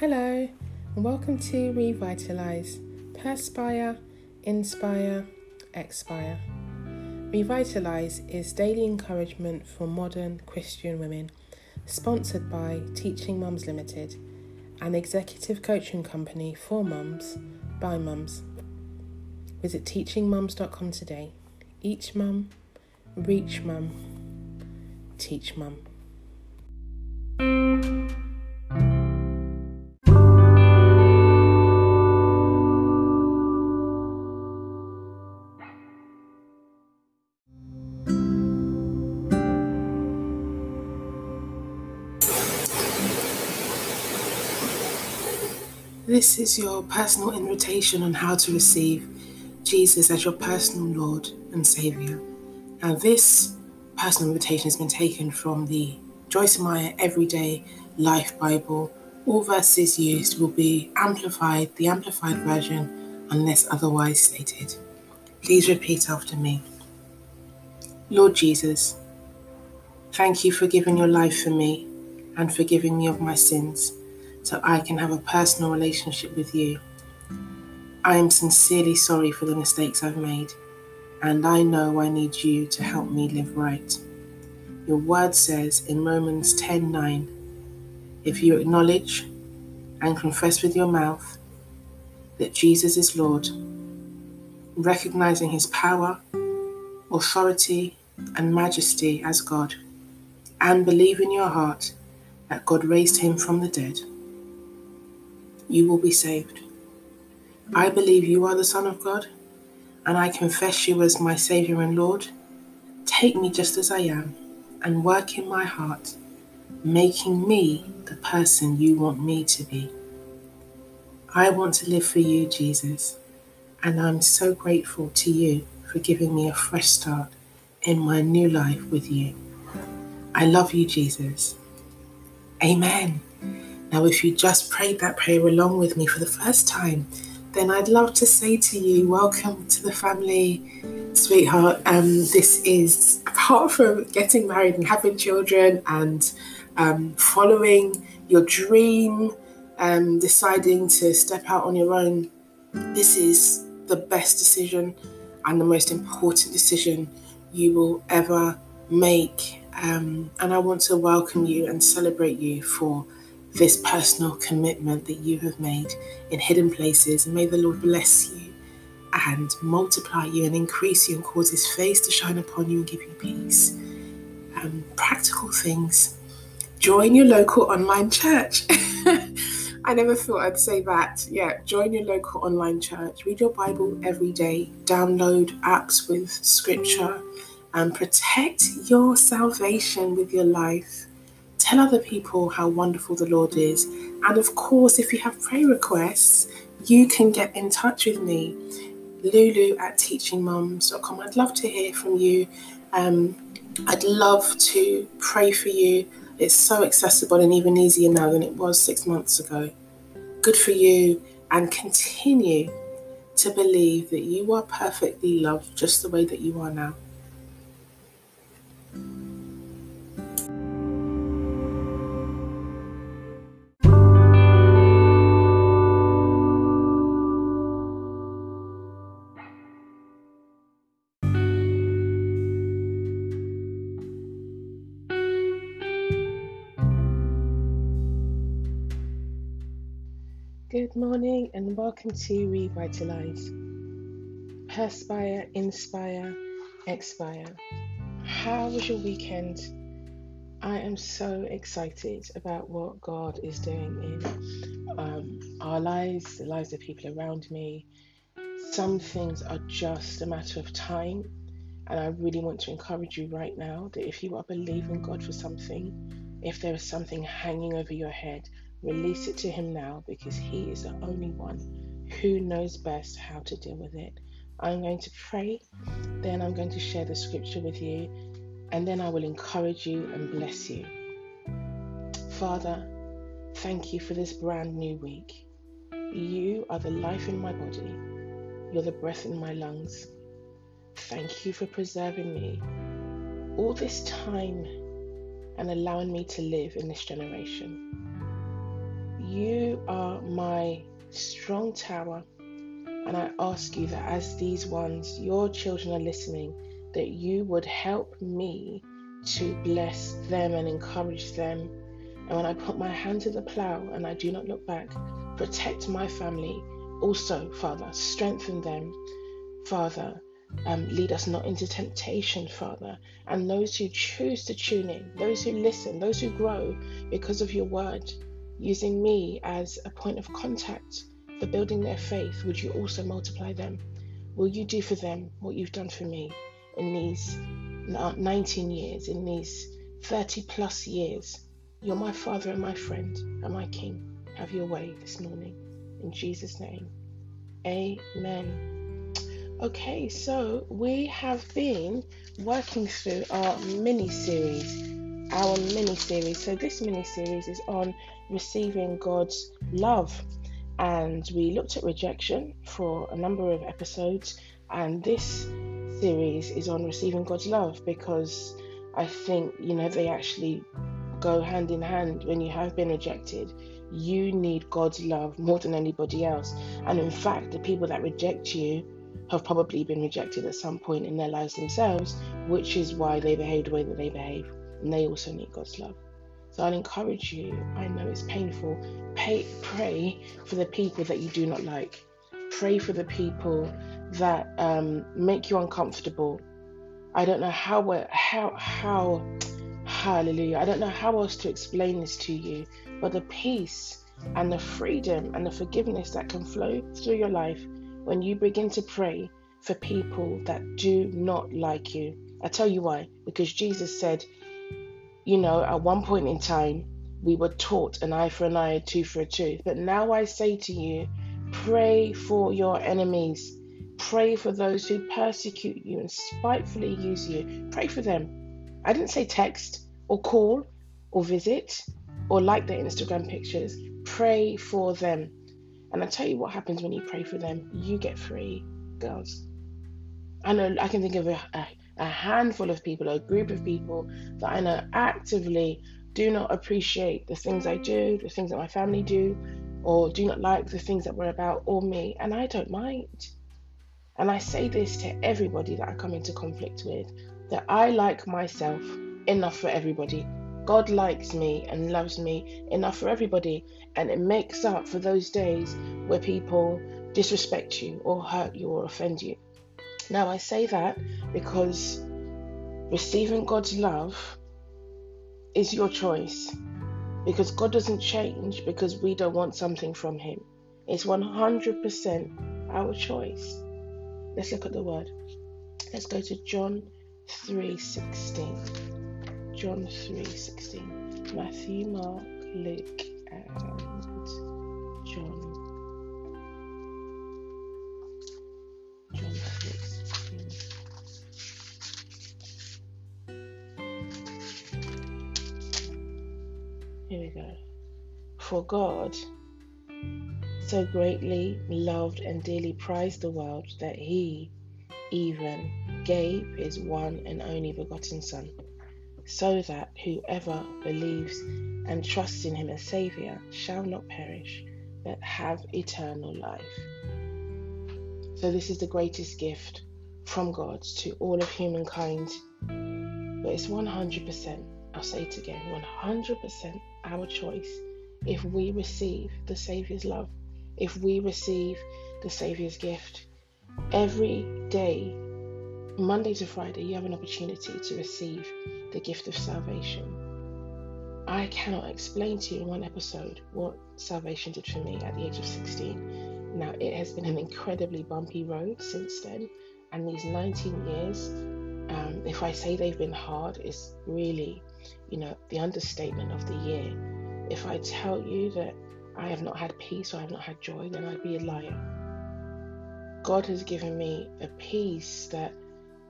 Hello, and welcome to Revitalize Perspire, Inspire, Expire. Revitalize is daily encouragement for modern Christian women, sponsored by Teaching Mums Limited, an executive coaching company for mums by mums. Visit teachingmums.com today. Each mum, reach mum, teach mum. This is your personal invitation on how to receive Jesus as your personal Lord and Saviour. Now, this personal invitation has been taken from the Joyce Meyer Everyday Life Bible. All verses used will be amplified, the amplified version, unless otherwise stated. Please repeat after me. Lord Jesus, thank you for giving your life for me and forgiving me of my sins so I can have a personal relationship with you. I am sincerely sorry for the mistakes I've made, and I know I need you to help me live right. Your word says in Romans 10:9, if you acknowledge and confess with your mouth that Jesus is Lord, recognizing his power, authority, and majesty as God, and believe in your heart that God raised him from the dead, you will be saved. I believe you are the Son of God, and I confess you as my Saviour and Lord. Take me just as I am and work in my heart, making me the person you want me to be. I want to live for you, Jesus, and I'm so grateful to you for giving me a fresh start in my new life with you. I love you, Jesus. Amen. Now, if you just prayed that prayer along with me for the first time, then I'd love to say to you, welcome to the family, sweetheart. Um, this is apart from getting married and having children and um, following your dream, um, deciding to step out on your own, this is the best decision and the most important decision you will ever make. Um, and I want to welcome you and celebrate you for this personal commitment that you have made in hidden places. And may the Lord bless you and multiply you and increase you and cause his face to shine upon you and give you peace. Um, practical things. Join your local online church. I never thought I'd say that. Yeah, join your local online church. Read your Bible every day. Download apps with scripture and protect your salvation with your life. Tell other people how wonderful the Lord is. And of course, if you have prayer requests, you can get in touch with me, lulu at teachingmums.com. I'd love to hear from you. Um, I'd love to pray for you. It's so accessible and even easier now than it was six months ago. Good for you, and continue to believe that you are perfectly loved just the way that you are now. Morning and welcome to Revitalize. Perspire, inspire, expire. How was your weekend? I am so excited about what God is doing in um, our lives, the lives of people around me. Some things are just a matter of time, and I really want to encourage you right now that if you are believing God for something, if there is something hanging over your head, Release it to Him now because He is the only one who knows best how to deal with it. I'm going to pray, then I'm going to share the scripture with you, and then I will encourage you and bless you. Father, thank you for this brand new week. You are the life in my body, you're the breath in my lungs. Thank you for preserving me all this time and allowing me to live in this generation you are my strong tower. And I ask you that as these ones, your children, are listening, that you would help me to bless them and encourage them. And when I put my hand to the plow and I do not look back, protect my family. Also, Father, strengthen them. Father, um, lead us not into temptation, Father. And those who choose to tune in, those who listen, those who grow because of your word, using me as a point of contact for building their faith, would you also multiply them? Will you do for them what you've done for me in these 19 years, in these 30 plus years? You're my Father and my friend and my King. Have your way this morning. In Jesus' name. Amen. Okay, so we have been working through our mini series. Our mini series. So, this mini series is on receiving God's love. And we looked at rejection for a number of episodes. And this series is on receiving God's love because I think you know they actually go hand in hand. When you have been rejected you need God's love more than anybody else. And in fact the people that reject you have probably been rejected at some point in their lives themselves which is why they behave the way that they behave and they also need God's love so I'll encourage you. I know it's painful. Pay, pray for the people that you do not like. Pray for the people that um, make you uncomfortable. I don't know how how how hallelujah. I don't know how else to explain this to you, but the peace and the freedom and the forgiveness that can flow through your life when you begin to pray for people that do not like you. I tell you why. Because Jesus said, you know, at one point in time, we were taught an eye for an eye, a tooth for a tooth. But now I say to you, pray for your enemies. Pray for those who persecute you and spitefully use you. Pray for them. I didn't say text or call or visit or like their Instagram pictures. Pray for them. And I tell you what happens when you pray for them. You get free, girls. I know I can think of a, a a handful of people, a group of people that I know actively do not appreciate the things I do, the things that my family do, or do not like the things that were about or me, and I don't mind. And I say this to everybody that I come into conflict with that I like myself enough for everybody. God likes me and loves me enough for everybody, and it makes up for those days where people disrespect you or hurt you or offend you. Now, I say that because receiving God's love is your choice. Because God doesn't change because we don't want something from Him. It's 100% our choice. Let's look at the word. Let's go to John 3:16. John 3:16. Matthew, Mark, Luke, and For God so greatly loved and dearly prized the world that he even gave his one and only begotten Son, so that whoever believes and trusts in him as Saviour shall not perish, but have eternal life. So, this is the greatest gift from God to all of humankind, but it's 100%, I'll say it again, 100% our choice if we receive the Saviour's love, if we receive the Saviour's gift. Every day, Monday to Friday, you have an opportunity to receive the gift of salvation. I cannot explain to you in one episode what salvation did for me at the age of 16. Now, it has been an incredibly bumpy road since then, and these 19 years, um, if I say they've been hard, it's really you know, the understatement of the year. If I tell you that I have not had peace or I have not had joy, then I'd be a liar. God has given me a peace that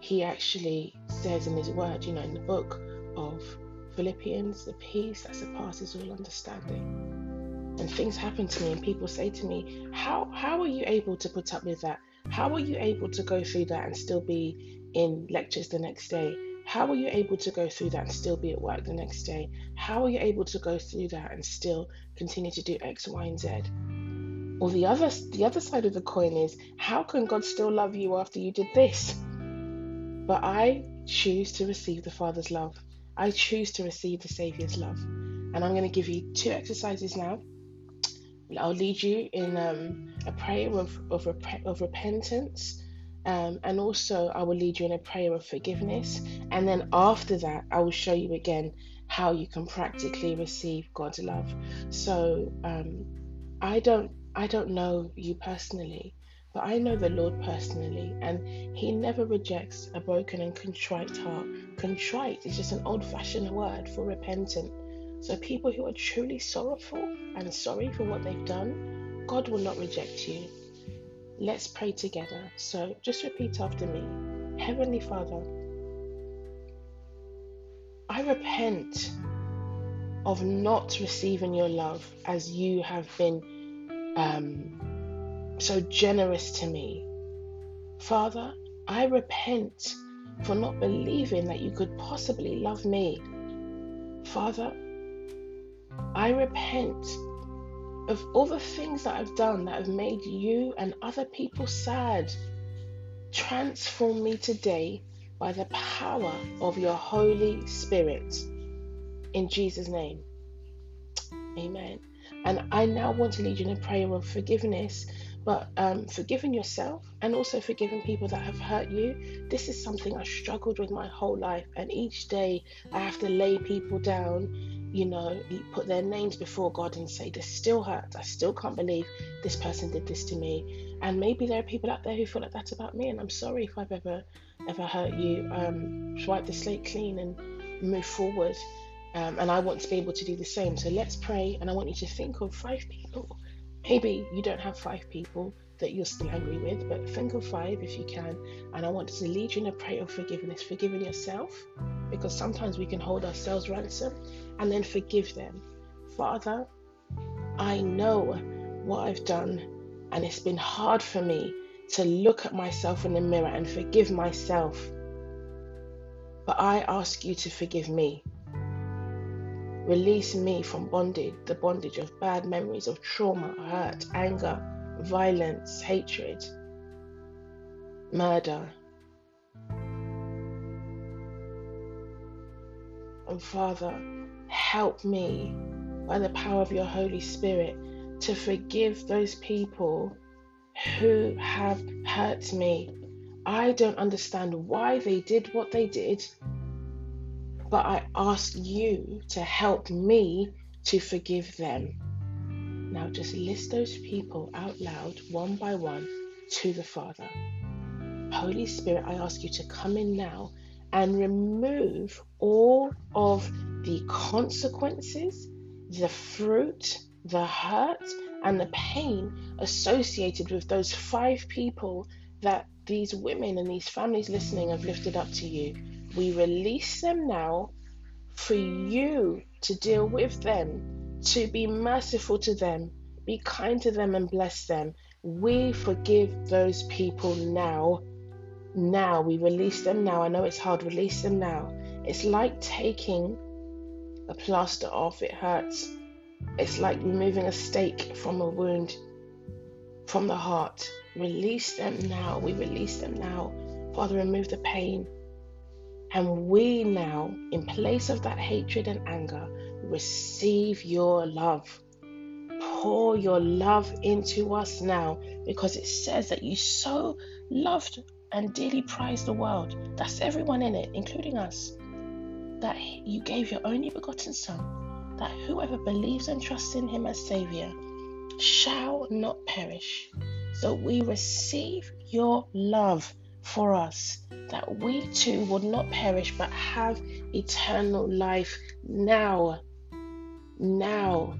He actually says in His Word, you know, in the book of Philippians, the peace that surpasses all understanding. And things happen to me, and people say to me, How, how are you able to put up with that? How are you able to go through that and still be in lectures the next day? How are you able to go through that and still be at work the next day? How are you able to go through that and still continue to do X, Y, and Z? Or the other the other side of the coin is how can God still love you after you did this? But I choose to receive the Father's love. I choose to receive the Savior's love. And I'm going to give you two exercises now. I'll lead you in um, a prayer of, of, rep- of repentance. Um, and also, I will lead you in a prayer of forgiveness. And then after that, I will show you again how you can practically receive God's love. So um, I don't I don't know you personally, but I know the Lord personally, and He never rejects a broken and contrite heart. Contrite is just an old fashioned word for repentant. So, people who are truly sorrowful and sorry for what they've done, God will not reject you. Let's pray together. So, just repeat after me Heavenly Father, I repent of not receiving your love as you have been um, so generous to me. Father, I repent for not believing that you could possibly love me. Father, I repent of all the things that I've done that have made you and other people sad. Transform me today by the power of your Holy Spirit. In Jesus' name. Amen. And I now want to lead you in a prayer of forgiveness, but um, forgiving yourself and also forgiving people that have hurt you. This is something I struggled with my whole life, and each day I have to lay people down, you know, put their names before God and say, This still hurts. I still can't believe this person did this to me. And maybe there are people out there who feel like that's about me, and I'm sorry if I've ever ever hurt you. Um, wipe the slate clean and move forward. Um, and I want to be able to do the same. So let's pray. And I want you to think of five people. Maybe you don't have five people that you're still angry with, but think of five if you can. And I want to lead you in a prayer of forgiveness, forgiving yourself, because sometimes we can hold ourselves ransom and then forgive them. Father, I know what I've done, and it's been hard for me to look at myself in the mirror and forgive myself. But I ask you to forgive me. Release me from bondage, the bondage of bad memories of trauma, hurt, anger, violence, hatred, murder. And Father, help me by the power of your Holy Spirit to forgive those people who have hurt me. I don't understand why they did what they did but I ask you to help me to forgive them. Now just list those people out loud, one by one, to the Father. Holy Spirit, I ask you to come in now and remove all of the consequences, the fruit, the hurt, and the pain associated with those five people that these women and these families listening have lifted up to you. We release them now for you to deal with them, to be merciful to them, be kind to them, and bless them. We forgive those people now. Now, we release them now. I know it's hard, release them now. It's like taking a plaster off, it hurts. It's like removing a stake from a wound from the heart. Release them now. We release them now. Father, remove the pain. And we now, in place of that hatred and anger, receive your love. Pour your love into us now because it says that you so loved and dearly prized the world. That's everyone in it, including us. That you gave your only begotten Son, that whoever believes and trusts in him as Savior shall not perish. So we receive your love for us, that we too would not perish but have eternal life now. Now.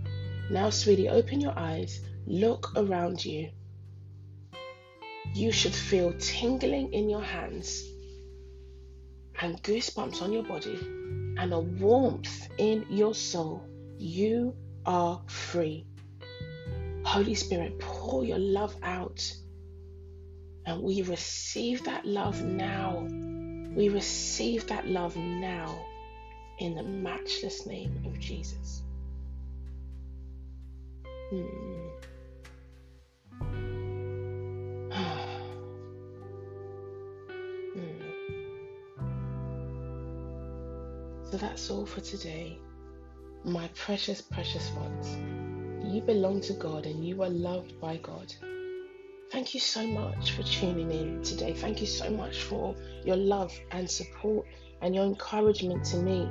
Now, sweetie, open your eyes, look around you. You should feel tingling in your hands and goosebumps on your body and a warmth in your soul. You are free. Holy Spirit, pour your love out and we receive that love now. We receive that love now in the matchless name of Jesus. Hmm. So that's all for today. My precious, precious ones, you belong to God and you are loved by God. Thank you so much for tuning in today. Thank you so much for your love and support and your encouragement to me.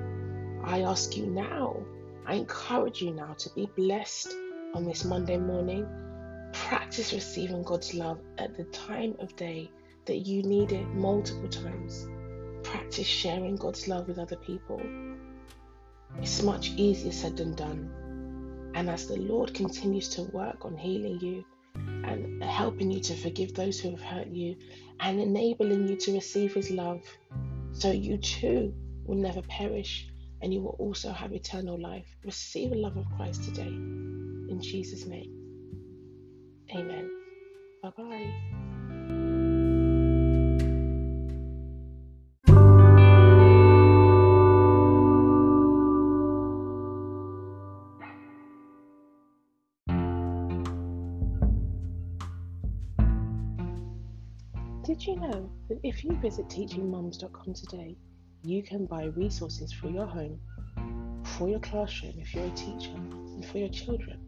I ask you now, I encourage you now to be blessed on this Monday morning. Practice receiving God's love at the time of day that you need it multiple times practice sharing God's love with other people. It's much easier said than done. And as the Lord continues to work on healing you and helping you to forgive those who have hurt you and enabling you to receive His love, so you too will never perish and you will also have eternal life. Receive the love of Christ today. In Jesus' name. Amen. Bye bye. Did you know that if you visit teachingmums.com today, you can buy resources for your home, for your classroom if you're a teacher, and for your children?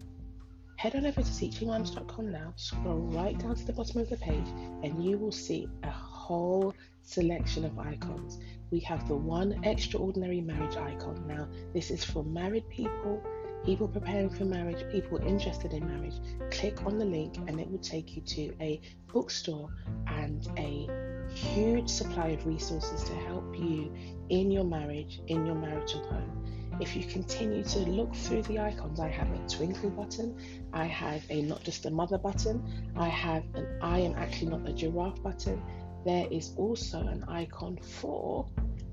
Head on over to teachingmums.com now, scroll right down to the bottom of the page, and you will see a whole selection of icons. We have the one extraordinary marriage icon. Now, this is for married people people preparing for marriage, people interested in marriage, click on the link and it will take you to a bookstore and a huge supply of resources to help you in your marriage, in your marital home. If you continue to look through the icons, I have a twinkle button, I have a not just a mother button, I have an I am actually not a giraffe button. There is also an icon for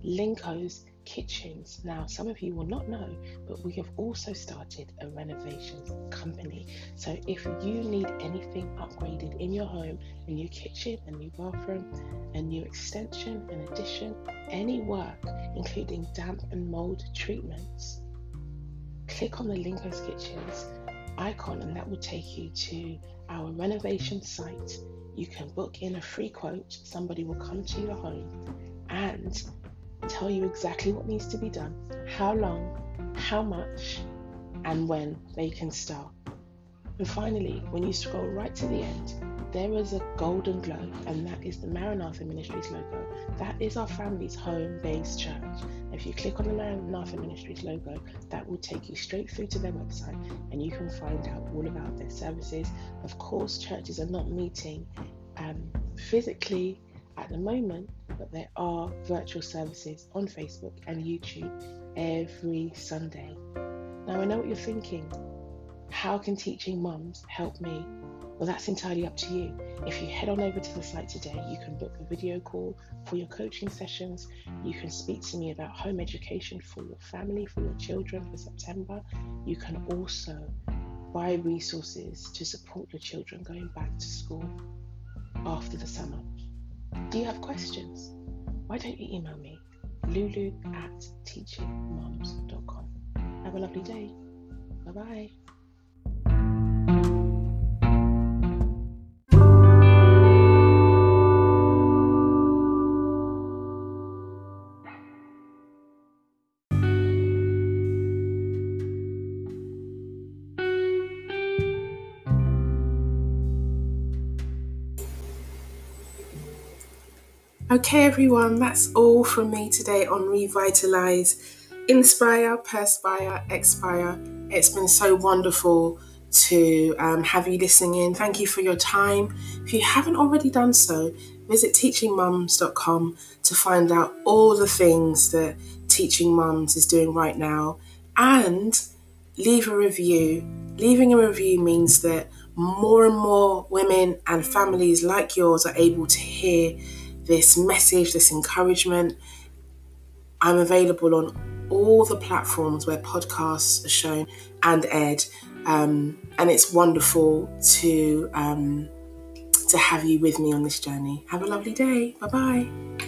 Linko's kitchens. Now, some of you will not know, but we have also started a renovations company. So, if you need anything upgraded in your home, a new kitchen, a new bathroom, a new extension, an addition, any work, including damp and mold treatments, click on the Linko's Kitchens icon and that will take you to our renovation site. You can book in a free quote, somebody will come to your home and tell you exactly what needs to be done, how long, how much, and when they can start. And finally, when you scroll right to the end, there is a golden glow, and that is the Maranatha Ministries logo. That is our family's home based church. If you click on the Maranatha Ministries logo, that will take you straight through to their website and you can find out all about their services. Of course, churches are not meeting um, physically at the moment, but there are virtual services on Facebook and YouTube every Sunday. Now, I know what you're thinking. How can teaching mums help me? Well, that's entirely up to you. If you head on over to the site today, you can book a video call for your coaching sessions. You can speak to me about home education for your family, for your children for September. You can also buy resources to support your children going back to school after the summer. Do you have questions? Why don't you email me, lulu at teachingmums.com. Have a lovely day. Bye bye. Okay, everyone, that's all from me today on Revitalize, Inspire, Perspire, Expire. It's been so wonderful to um, have you listening in. Thank you for your time. If you haven't already done so, visit teachingmums.com to find out all the things that Teaching Mums is doing right now and leave a review. Leaving a review means that more and more women and families like yours are able to hear this message, this encouragement. I'm available on all the platforms where podcasts are shown and aired, um, and it's wonderful to um, to have you with me on this journey. Have a lovely day. Bye bye.